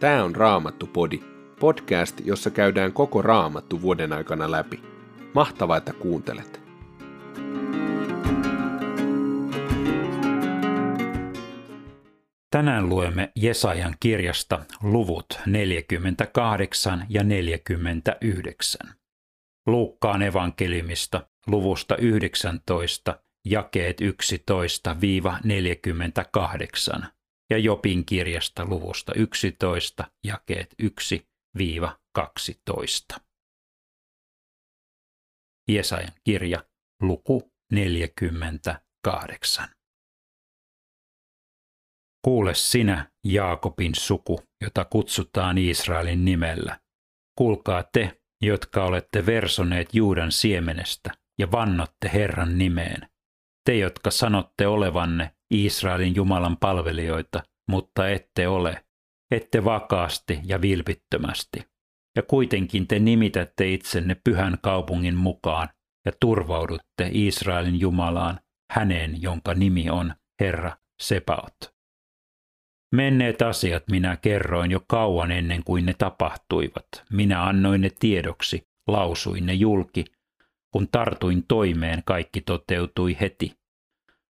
Tämä on Raamattu-podi, podcast, jossa käydään koko Raamattu vuoden aikana läpi. Mahtavaa, että kuuntelet! Tänään luemme Jesajan kirjasta luvut 48 ja 49. Luukkaan evankeliumista luvusta 19 jakeet 11-48 ja Jopin kirjasta luvusta 11 jakeet 1-12. Jesajan kirja luku 48. Kuule sinä, Jaakobin suku, jota kutsutaan Israelin nimellä. Kuulkaa te, jotka olette versoneet Juudan siemenestä ja vannotte Herran nimeen. Te, jotka sanotte olevanne Israelin Jumalan palvelijoita, mutta ette ole, ette vakaasti ja vilpittömästi. Ja kuitenkin te nimitätte itsenne pyhän kaupungin mukaan ja turvaudutte Israelin Jumalaan, häneen, jonka nimi on Herra Sepaot. Menneet asiat minä kerroin jo kauan ennen kuin ne tapahtuivat. Minä annoin ne tiedoksi, lausuin ne julki. Kun tartuin toimeen, kaikki toteutui heti.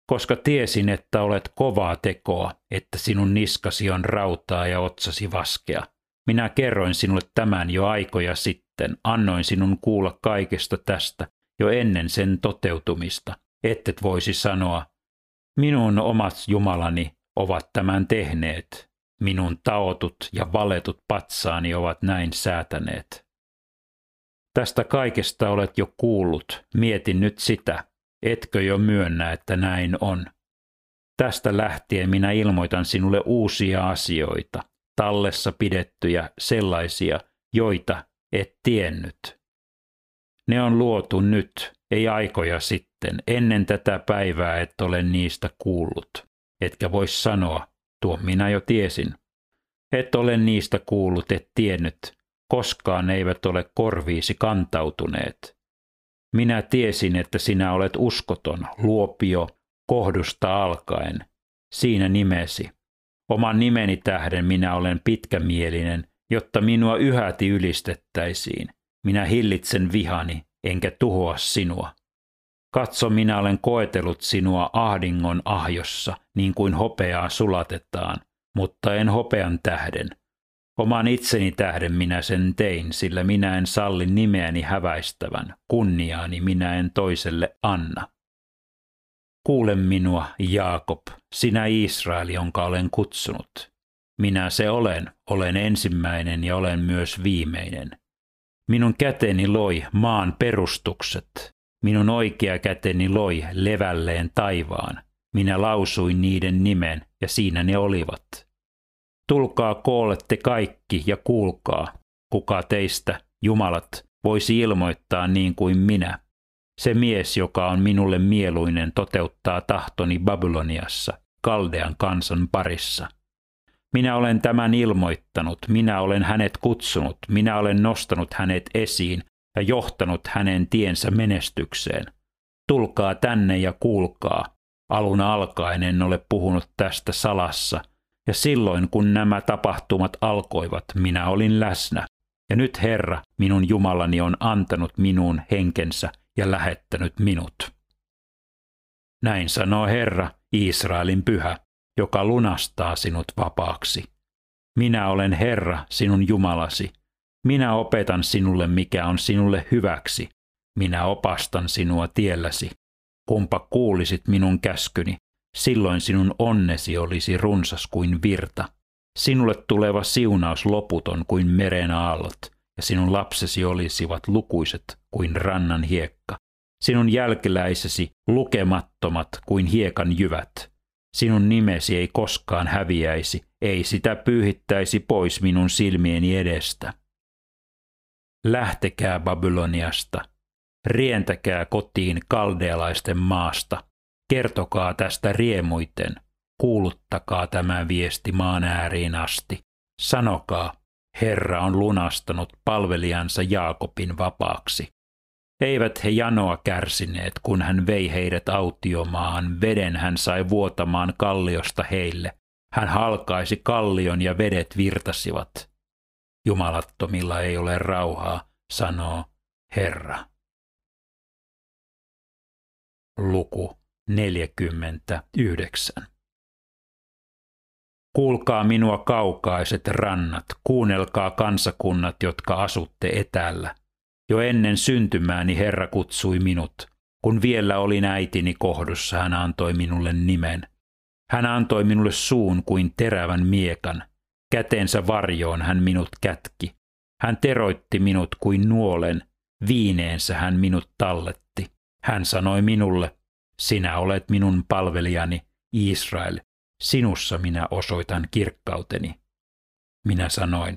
Koska tiesin, että olet kovaa tekoa, että sinun niskasi on rautaa ja otsasi vaskea. Minä kerroin sinulle tämän jo aikoja sitten, annoin sinun kuulla kaikesta tästä jo ennen sen toteutumista, ettet voisi sanoa, minun omat Jumalani ovat tämän tehneet, minun taotut ja valetut patsaani ovat näin säätäneet. Tästä kaikesta olet jo kuullut, mietin nyt sitä, etkö jo myönnä, että näin on. Tästä lähtien minä ilmoitan sinulle uusia asioita, tallessa pidettyjä sellaisia, joita et tiennyt. Ne on luotu nyt, ei aikoja sitten, ennen tätä päivää et ole niistä kuullut etkä vois sanoa, tuo minä jo tiesin. Et ole niistä kuullut, et tiennyt, koskaan eivät ole korviisi kantautuneet. Minä tiesin, että sinä olet uskoton, luopio, kohdusta alkaen. Siinä nimesi. Oman nimeni tähden minä olen pitkämielinen, jotta minua yhäti ylistettäisiin. Minä hillitsen vihani, enkä tuhoa sinua. Katso, minä olen koetellut sinua ahdingon ahjossa, niin kuin hopeaa sulatetaan, mutta en hopean tähden. Oman itseni tähden minä sen tein, sillä minä en salli nimeäni häväistävän, kunniaani minä en toiselle anna. Kuule minua, Jaakob, sinä Israel, jonka olen kutsunut. Minä se olen, olen ensimmäinen ja olen myös viimeinen. Minun käteni loi maan perustukset, Minun oikea käteni loi levälleen taivaan. Minä lausuin niiden nimen, ja siinä ne olivat. Tulkaa koolle te kaikki ja kuulkaa, kuka teistä, Jumalat, voisi ilmoittaa niin kuin minä. Se mies, joka on minulle mieluinen, toteuttaa tahtoni Babyloniassa, Kaldean kansan parissa. Minä olen tämän ilmoittanut, minä olen hänet kutsunut, minä olen nostanut hänet esiin ja johtanut hänen tiensä menestykseen. Tulkaa tänne ja kuulkaa. Alun alkaen en ole puhunut tästä salassa, ja silloin kun nämä tapahtumat alkoivat, minä olin läsnä. Ja nyt Herra, minun Jumalani, on antanut minuun henkensä ja lähettänyt minut. Näin sanoo Herra, Israelin pyhä, joka lunastaa sinut vapaaksi. Minä olen Herra, sinun Jumalasi, minä opetan sinulle, mikä on sinulle hyväksi. Minä opastan sinua tielläsi. Kumpa kuulisit minun käskyni, silloin sinun onnesi olisi runsas kuin virta. Sinulle tuleva siunaus loputon kuin meren aallot, ja sinun lapsesi olisivat lukuiset kuin rannan hiekka. Sinun jälkeläisesi lukemattomat kuin hiekan jyvät. Sinun nimesi ei koskaan häviäisi, ei sitä pyyhittäisi pois minun silmieni edestä. Lähtekää Babyloniasta, rientäkää kotiin kaldealaisten maasta, kertokaa tästä riemuiten, kuuluttakaa tämä viesti maan ääriin asti. Sanokaa, Herra on lunastanut palvelijansa Jaakobin vapaaksi. Eivät he janoa kärsineet, kun hän vei heidät autiomaahan, veden hän sai vuotamaan kalliosta heille. Hän halkaisi kallion ja vedet virtasivat. Jumalattomilla ei ole rauhaa, sanoo Herra. Luku 49 Kuulkaa minua kaukaiset rannat, kuunnelkaa kansakunnat, jotka asutte etäällä. Jo ennen syntymääni Herra kutsui minut. Kun vielä olin äitini kohdussa, hän antoi minulle nimen. Hän antoi minulle suun kuin terävän miekan. Käteensä varjoon hän minut kätki. Hän teroitti minut kuin nuolen. Viineensä hän minut talletti. Hän sanoi minulle, sinä olet minun palvelijani, Israel, sinussa minä osoitan kirkkauteni. Minä sanoin,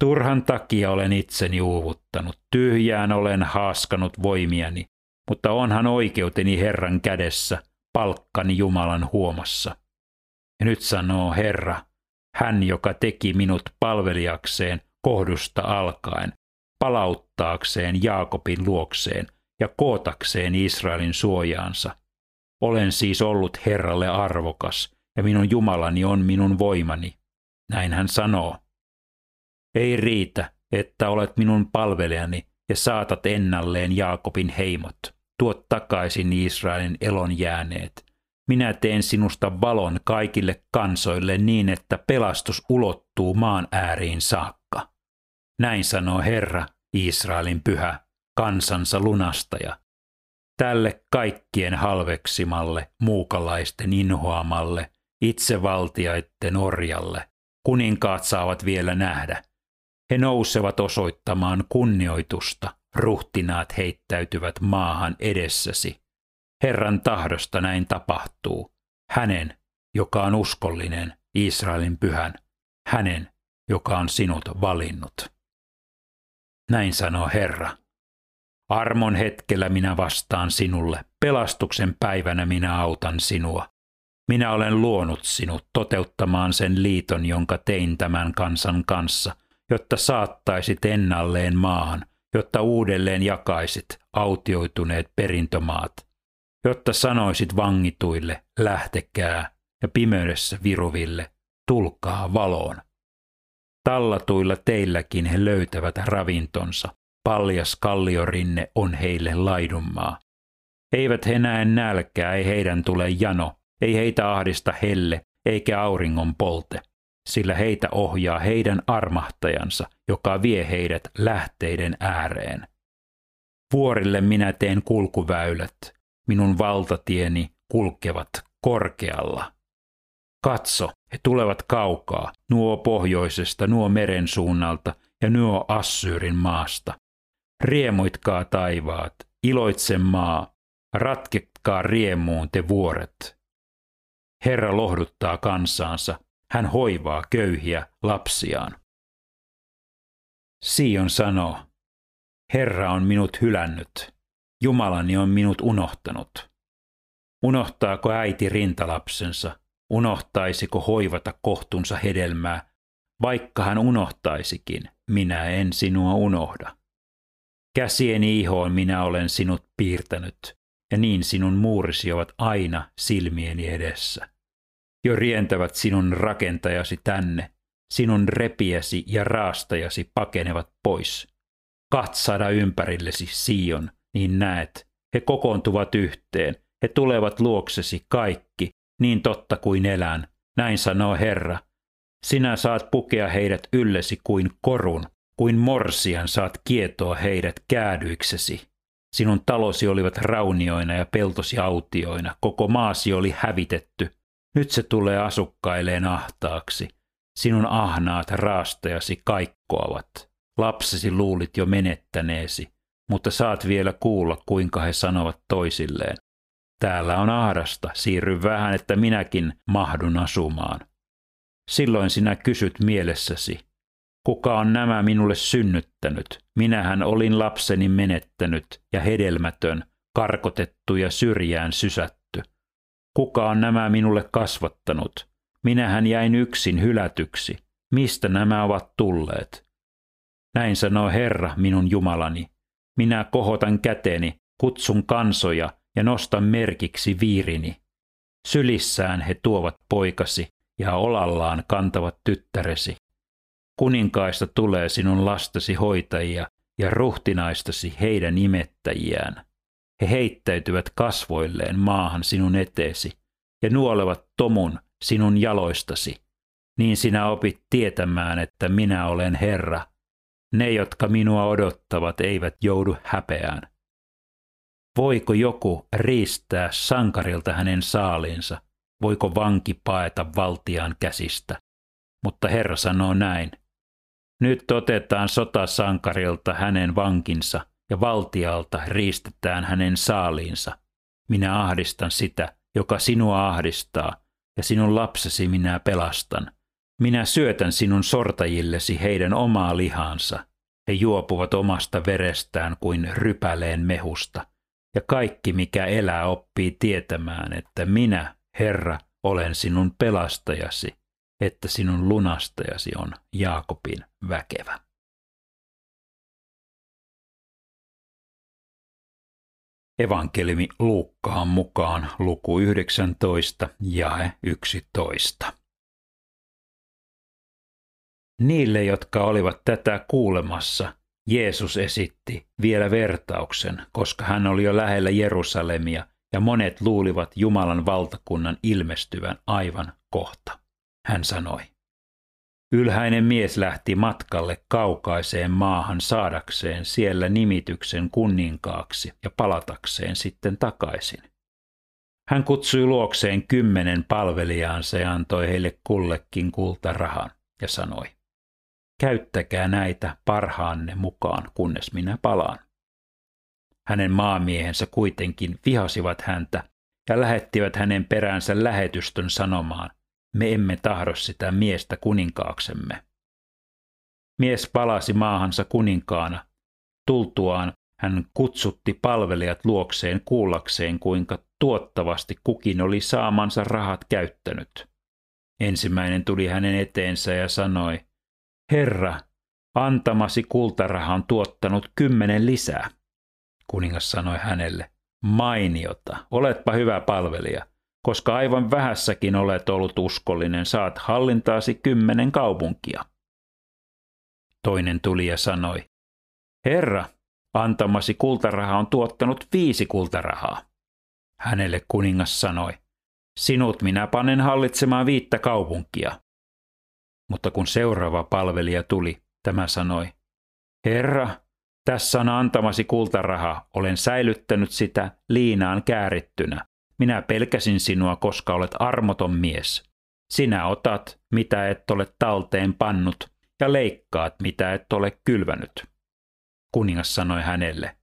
turhan takia olen itseni uuvuttanut, tyhjään olen haaskanut voimiani, mutta onhan oikeuteni Herran kädessä, palkkani Jumalan huomassa. Ja nyt sanoo Herra, hän joka teki minut palvelijakseen kohdusta alkaen, palauttaakseen Jaakobin luokseen ja kootakseen Israelin suojaansa. Olen siis ollut Herralle arvokas, ja minun Jumalani on minun voimani. Näin hän sanoo. Ei riitä, että olet minun palvelijani ja saatat ennalleen Jaakobin heimot. Tuot takaisin Israelin elon jääneet. Minä teen sinusta valon kaikille kansoille niin, että pelastus ulottuu maan ääriin saakka. Näin sanoo Herra, Israelin pyhä, kansansa lunastaja. Tälle kaikkien halveksimalle, muukalaisten inhoamalle, itsevaltiaitten orjalle. Kuninkaat saavat vielä nähdä. He nousevat osoittamaan kunnioitusta, ruhtinaat heittäytyvät maahan edessäsi. Herran tahdosta näin tapahtuu. Hänen, joka on uskollinen, Israelin pyhän, hänen, joka on sinut valinnut. Näin sanoo Herra. Armon hetkellä minä vastaan sinulle, pelastuksen päivänä minä autan sinua. Minä olen luonut sinut toteuttamaan sen liiton, jonka tein tämän kansan kanssa, jotta saattaisit ennalleen maahan, jotta uudelleen jakaisit autioituneet perintömaat, jotta sanoisit vangituille, lähtekää, ja pimeydessä viruville, tulkaa valoon. Tallatuilla teilläkin he löytävät ravintonsa, paljas kalliorinne on heille laidunmaa. Eivät he näe nälkää, ei heidän tule jano, ei heitä ahdista helle eikä auringon polte, sillä heitä ohjaa heidän armahtajansa, joka vie heidät lähteiden ääreen. Vuorille minä teen kulkuväylät, minun valtatieni kulkevat korkealla. Katso, he tulevat kaukaa, nuo pohjoisesta, nuo meren suunnalta ja nuo Assyyrin maasta. Riemuitkaa taivaat, iloitse maa, ratketkaa riemuun te vuoret. Herra lohduttaa kansaansa, hän hoivaa köyhiä lapsiaan. Sion sanoo, Herra on minut hylännyt, Jumalani on minut unohtanut. Unohtaako äiti rintalapsensa, unohtaisiko hoivata kohtunsa hedelmää, vaikka hän unohtaisikin, minä en sinua unohda. Käsieni ihoon minä olen sinut piirtänyt, ja niin sinun muurisi ovat aina silmieni edessä. Jo rientävät sinun rakentajasi tänne, sinun repiäsi ja raastajasi pakenevat pois. Katsada ympärillesi Sion, niin näet, he kokoontuvat yhteen, he tulevat luoksesi kaikki, niin totta kuin elän, näin sanoo Herra. Sinä saat pukea heidät yllesi kuin korun, kuin morsian saat kietoa heidät käädyiksesi. Sinun talosi olivat raunioina ja peltosi autioina, koko maasi oli hävitetty. Nyt se tulee asukkailleen ahtaaksi. Sinun ahnaat raastajasi kaikkoavat. Lapsesi luulit jo menettäneesi, mutta saat vielä kuulla, kuinka he sanovat toisilleen. Täällä on ahdasta, siirry vähän, että minäkin mahdun asumaan. Silloin sinä kysyt mielessäsi, Kuka on nämä minulle synnyttänyt? Minähän olin lapseni menettänyt ja hedelmätön, karkotettu ja syrjään sysätty. Kuka on nämä minulle kasvattanut? Minähän jäin yksin hylätyksi. Mistä nämä ovat tulleet? Näin sanoo Herra, minun Jumalani. Minä kohotan käteni, kutsun kansoja ja nostan merkiksi viirini. Sylissään he tuovat poikasi, ja olallaan kantavat tyttäresi. Kuninkaista tulee sinun lastasi hoitajia ja ruhtinaistasi heidän imettäjiään. He heittäytyvät kasvoilleen maahan sinun eteesi ja nuolevat tomun sinun jaloistasi. Niin sinä opit tietämään, että minä olen Herra. Ne, jotka minua odottavat, eivät joudu häpeään. Voiko joku riistää sankarilta hänen saaliinsa? Voiko vanki paeta valtiaan käsistä? Mutta Herra sanoo näin. Nyt otetaan sotasankarilta hänen vankinsa ja valtialta riistetään hänen saaliinsa. Minä ahdistan sitä, joka sinua ahdistaa, ja sinun lapsesi minä pelastan. Minä syötän sinun sortajillesi heidän omaa lihansa. He juopuvat omasta verestään kuin rypäleen mehusta. Ja kaikki, mikä elää, oppii tietämään, että minä, Herra, olen sinun pelastajasi, että sinun lunastajasi on Jaakobin väkevä. Evankeliumi Luukkaan mukaan luku 19 jae 11. Niille, jotka olivat tätä kuulemassa, Jeesus esitti vielä vertauksen, koska hän oli jo lähellä Jerusalemia ja monet luulivat Jumalan valtakunnan ilmestyvän aivan kohta. Hän sanoi, Ylhäinen mies lähti matkalle kaukaiseen maahan saadakseen siellä nimityksen kunninkaaksi ja palatakseen sitten takaisin. Hän kutsui luokseen kymmenen palvelijaansa ja antoi heille kullekin kultarahan ja sanoi, käyttäkää näitä parhaanne mukaan, kunnes minä palaan. Hänen maamiehensä kuitenkin vihasivat häntä ja lähettivät hänen peräänsä lähetystön sanomaan, me emme tahdo sitä miestä kuninkaaksemme. Mies palasi maahansa kuninkaana. Tultuaan hän kutsutti palvelijat luokseen kuullakseen, kuinka tuottavasti kukin oli saamansa rahat käyttänyt. Ensimmäinen tuli hänen eteensä ja sanoi, Herra, antamasi kultaraha on tuottanut kymmenen lisää. Kuningas sanoi hänelle, mainiota, oletpa hyvä palvelija koska aivan vähässäkin olet ollut uskollinen, saat hallintaasi kymmenen kaupunkia. Toinen tuli ja sanoi, Herra, antamasi kultaraha on tuottanut viisi kultarahaa. Hänelle kuningas sanoi, sinut minä panen hallitsemaan viittä kaupunkia. Mutta kun seuraava palvelija tuli, tämä sanoi, Herra, tässä on antamasi kultaraha, olen säilyttänyt sitä liinaan käärittynä. Minä pelkäsin sinua, koska olet armoton mies. Sinä otat, mitä et ole talteen pannut, ja leikkaat, mitä et ole kylvänyt. Kuningas sanoi hänelle,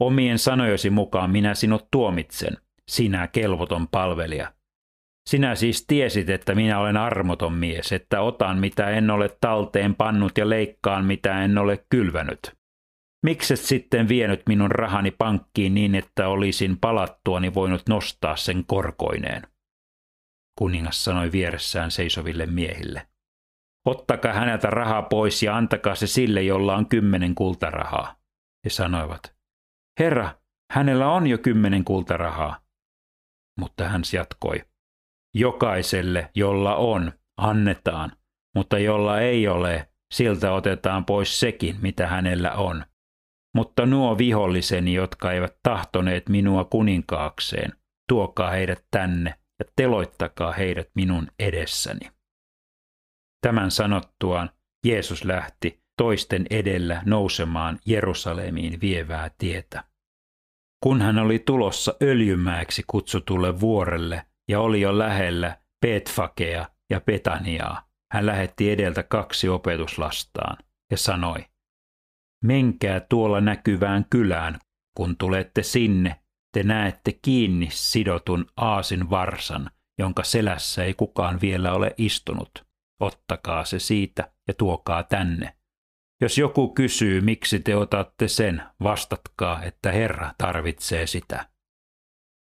omien sanojesi mukaan minä sinut tuomitsen, sinä kelvoton palvelija. Sinä siis tiesit, että minä olen armoton mies, että otan mitä en ole talteen pannut ja leikkaan mitä en ole kylvänyt. Mikset sitten vienyt minun rahani pankkiin niin, että olisin palattuani voinut nostaa sen korkoineen? Kuningas sanoi vieressään seisoville miehille. Ottakaa häneltä rahaa pois ja antakaa se sille, jolla on kymmenen kultarahaa. He sanoivat, Herra, hänellä on jo kymmenen kultarahaa. Mutta hän jatkoi, jokaiselle, jolla on, annetaan, mutta jolla ei ole, siltä otetaan pois sekin, mitä hänellä on. Mutta nuo viholliseni, jotka eivät tahtoneet minua kuninkaakseen, tuokaa heidät tänne ja teloittakaa heidät minun edessäni. Tämän sanottuaan Jeesus lähti toisten edellä nousemaan Jerusalemiin vievää tietä. Kun hän oli tulossa öljymäeksi kutsutulle vuorelle ja oli jo lähellä Petfakea ja Petaniaa, hän lähetti edeltä kaksi opetuslastaan ja sanoi, Menkää tuolla näkyvään kylään. Kun tulette sinne, te näette kiinni sidotun aasin varsan, jonka selässä ei kukaan vielä ole istunut. Ottakaa se siitä ja tuokaa tänne. Jos joku kysyy, miksi te otatte sen, vastatkaa, että Herra tarvitsee sitä.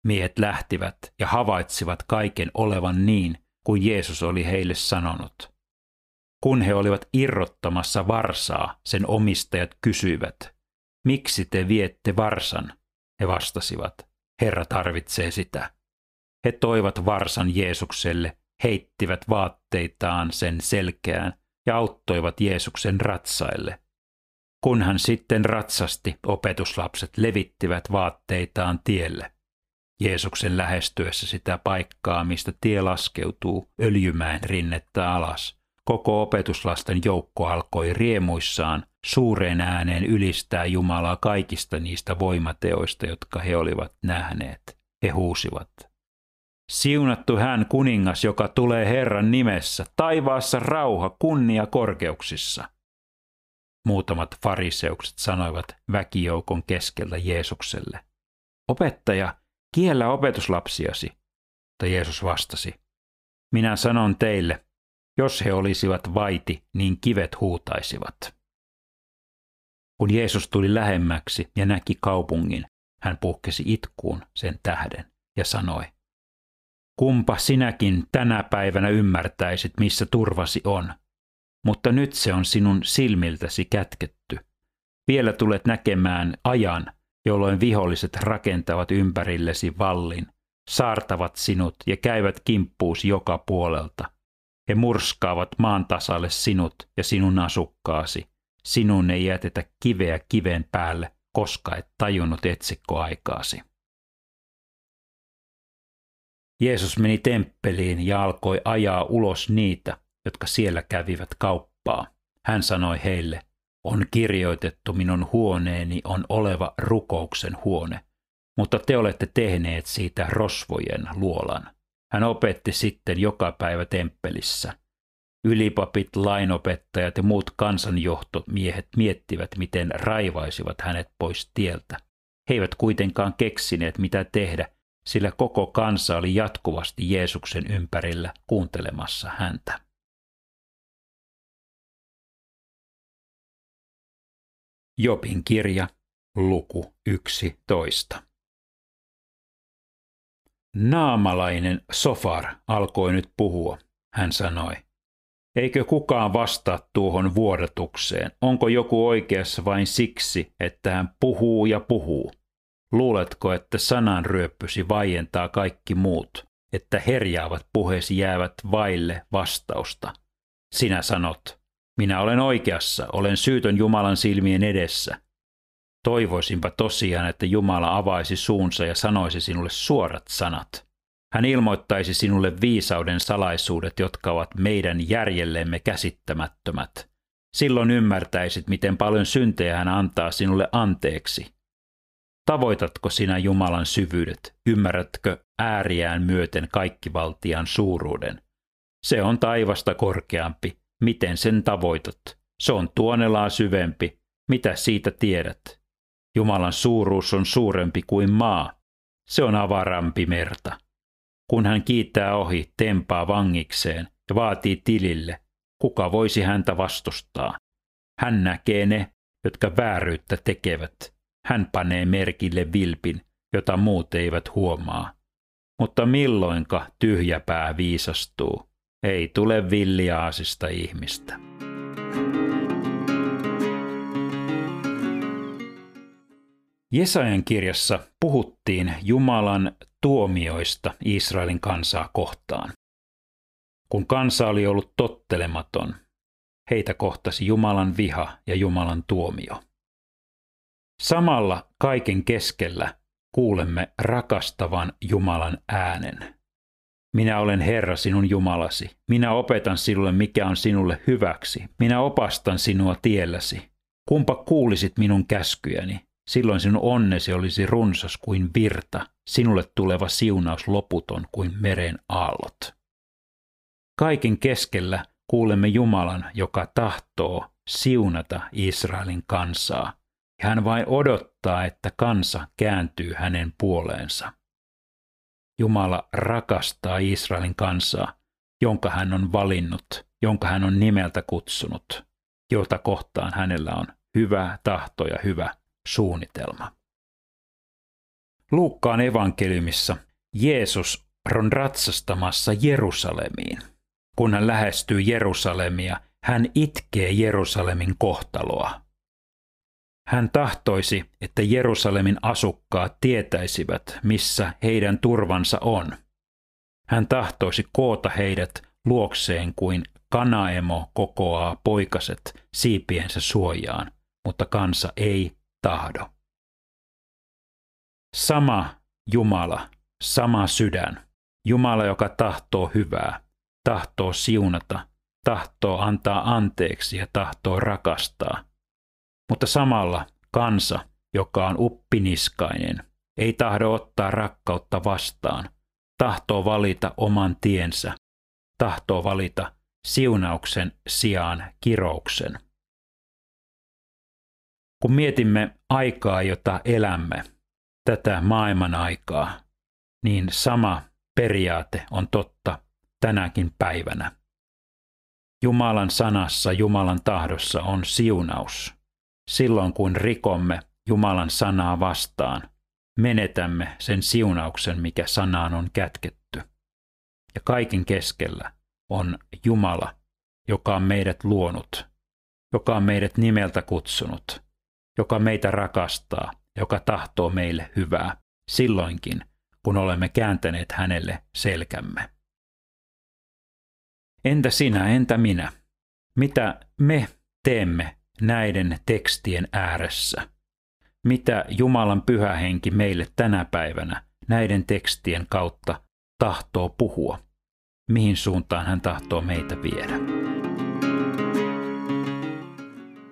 Miehet lähtivät ja havaitsivat kaiken olevan niin, kuin Jeesus oli heille sanonut. Kun he olivat irrottamassa varsaa, sen omistajat kysyivät, miksi te viette varsan? He vastasivat, Herra tarvitsee sitä. He toivat varsan Jeesukselle heittivät vaatteitaan sen selkeään ja auttoivat Jeesuksen ratsaille. Kun hän sitten ratsasti, opetuslapset levittivät vaatteitaan tielle. Jeesuksen lähestyessä sitä paikkaa, mistä tie laskeutuu öljymäen rinnettä alas. Koko opetuslasten joukko alkoi riemuissaan suureen ääneen ylistää Jumalaa kaikista niistä voimateoista, jotka he olivat nähneet. He huusivat. Siunattu hän kuningas, joka tulee Herran nimessä, taivaassa rauha, kunnia korkeuksissa. Muutamat fariseukset sanoivat väkijoukon keskellä Jeesukselle. Opettaja, kiellä opetuslapsiasi. Mutta Jeesus vastasi, minä sanon teille, jos he olisivat vaiti, niin kivet huutaisivat. Kun Jeesus tuli lähemmäksi ja näki kaupungin, hän puhkesi itkuun sen tähden ja sanoi, Kumpa sinäkin tänä päivänä ymmärtäisit, missä turvasi on, mutta nyt se on sinun silmiltäsi kätketty. Vielä tulet näkemään ajan, jolloin viholliset rakentavat ympärillesi vallin, saartavat sinut ja käyvät kimppuus joka puolelta. He murskaavat maan tasalle sinut ja sinun asukkaasi. Sinun ei jätetä kiveä kiven päälle, koska et tajunnut etsikkoaikaasi. Jeesus meni temppeliin ja alkoi ajaa ulos niitä, jotka siellä kävivät kauppaa. Hän sanoi heille, on kirjoitettu minun huoneeni on oleva rukouksen huone, mutta te olette tehneet siitä rosvojen luolan. Hän opetti sitten joka päivä temppelissä. Ylipapit, lainopettajat ja muut kansanjohtomiehet miettivät, miten raivaisivat hänet pois tieltä. He eivät kuitenkaan keksineet, mitä tehdä, sillä koko kansa oli jatkuvasti Jeesuksen ympärillä kuuntelemassa häntä. Jobin kirja, luku 11. Naamalainen Sofar alkoi nyt puhua. Hän sanoi, Eikö kukaan vastaa tuohon vuodatukseen? Onko joku oikeassa vain siksi, että hän puhuu ja puhuu? Luuletko, että sananryöppysi vaientaa kaikki muut, että herjaavat puheesi jäävät vaille vastausta? Sinä sanot, minä olen oikeassa, olen syytön Jumalan silmien edessä. Toivoisinpa tosiaan, että Jumala avaisi suunsa ja sanoisi sinulle suorat sanat. Hän ilmoittaisi sinulle viisauden salaisuudet, jotka ovat meidän järjellemme käsittämättömät. Silloin ymmärtäisit, miten paljon syntejä hän antaa sinulle anteeksi. Tavoitatko sinä Jumalan syvyydet? Ymmärrätkö ääriään myöten kaikkivaltian suuruuden? Se on taivasta korkeampi. Miten sen tavoitat? Se on tuonelaa syvempi. Mitä siitä tiedät? Jumalan suuruus on suurempi kuin maa. Se on avarampi merta. Kun hän kiittää ohi, tempaa vangikseen ja vaatii tilille, kuka voisi häntä vastustaa? Hän näkee ne, jotka vääryyttä tekevät. Hän panee merkille vilpin, jota muut eivät huomaa. Mutta milloinka tyhjäpää viisastuu? Ei tule villiaasista ihmistä. Jesajan kirjassa puhuttiin Jumalan tuomioista Israelin kansaa kohtaan. Kun kansa oli ollut tottelematon, heitä kohtasi Jumalan viha ja Jumalan tuomio. Samalla kaiken keskellä kuulemme rakastavan Jumalan äänen. Minä olen Herra sinun Jumalasi. Minä opetan sinulle, mikä on sinulle hyväksi. Minä opastan sinua tielläsi. Kumpa kuulisit minun käskyjäni, silloin sinun onnesi olisi runsas kuin virta, sinulle tuleva siunaus loputon kuin meren aallot. Kaiken keskellä kuulemme Jumalan, joka tahtoo siunata Israelin kansaa hän vain odottaa, että kansa kääntyy hänen puoleensa. Jumala rakastaa Israelin kansaa, jonka hän on valinnut, jonka hän on nimeltä kutsunut, jota kohtaan hänellä on hyvä tahto ja hyvä suunnitelma. Luukkaan evankeliumissa Jeesus on ratsastamassa Jerusalemiin. Kun hän lähestyy Jerusalemia, hän itkee Jerusalemin kohtaloa. Hän tahtoisi, että Jerusalemin asukkaat tietäisivät, missä heidän turvansa on. Hän tahtoisi koota heidät luokseen kuin kanaemo kokoaa poikaset siipiensä suojaan, mutta kansa ei tahdo. Sama Jumala, sama sydän, Jumala, joka tahtoo hyvää, tahtoo siunata, tahtoo antaa anteeksi ja tahtoo rakastaa. Mutta samalla kansa, joka on uppiniskainen, ei tahdo ottaa rakkautta vastaan, tahtoo valita oman tiensä, tahtoo valita siunauksen sijaan kirouksen. Kun mietimme aikaa, jota elämme, tätä maailman aikaa, niin sama periaate on totta tänäkin päivänä. Jumalan sanassa, Jumalan tahdossa on siunaus. Silloin kun rikomme Jumalan sanaa vastaan, menetämme sen siunauksen, mikä sanaan on kätketty. Ja kaiken keskellä on Jumala, joka on meidät luonut, joka on meidät nimeltä kutsunut, joka meitä rakastaa, joka tahtoo meille hyvää, silloinkin, kun olemme kääntäneet hänelle selkämme. Entä sinä, entä minä? Mitä me teemme näiden tekstien ääressä? Mitä Jumalan pyhä henki meille tänä päivänä näiden tekstien kautta tahtoo puhua? Mihin suuntaan hän tahtoo meitä viedä?